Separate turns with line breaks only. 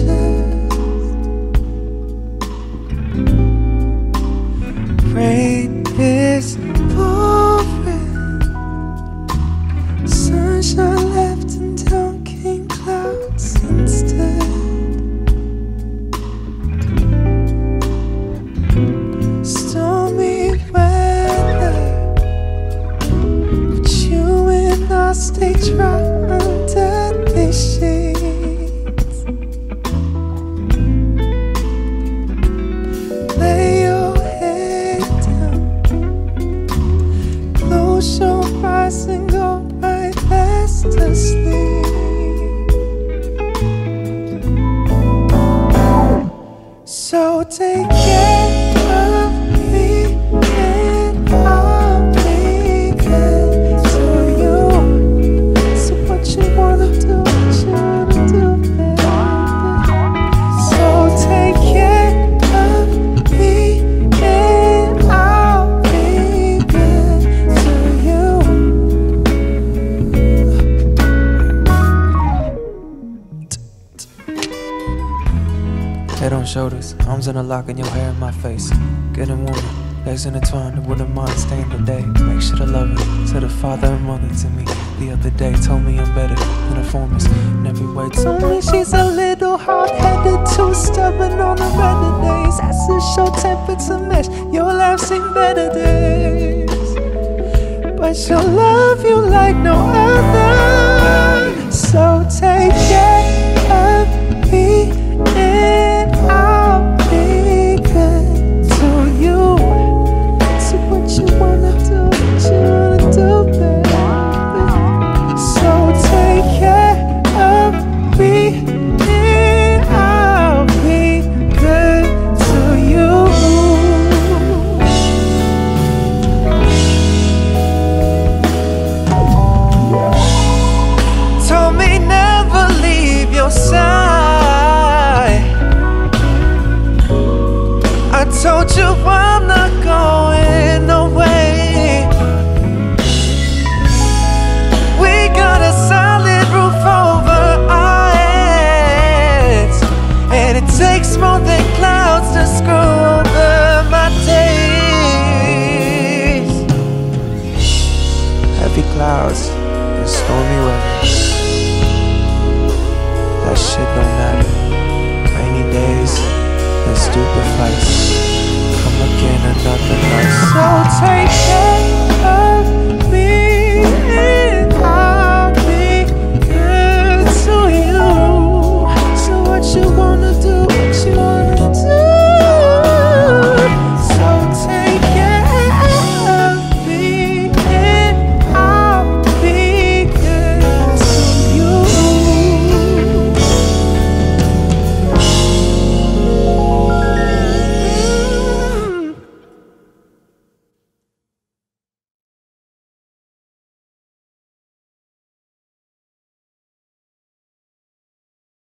myself Take care
on shoulders, arms in a lock, and your hair in my face. Getting warmer, legs intertwined, I wouldn't mind staying today. Make sure to love her, said a father and mother to me the other day. Told me I'm better than a former in every way. Told me
she's a little hard-headed, too stubborn on the better days. As a short temper to match, you'll have seen better days. But she'll love you like no other. Told you I'm not going away. We got a solid roof over our heads, and it takes more than clouds to screw over my days.
heavy clouds and stormy weather. That shit don't matter. Rainy days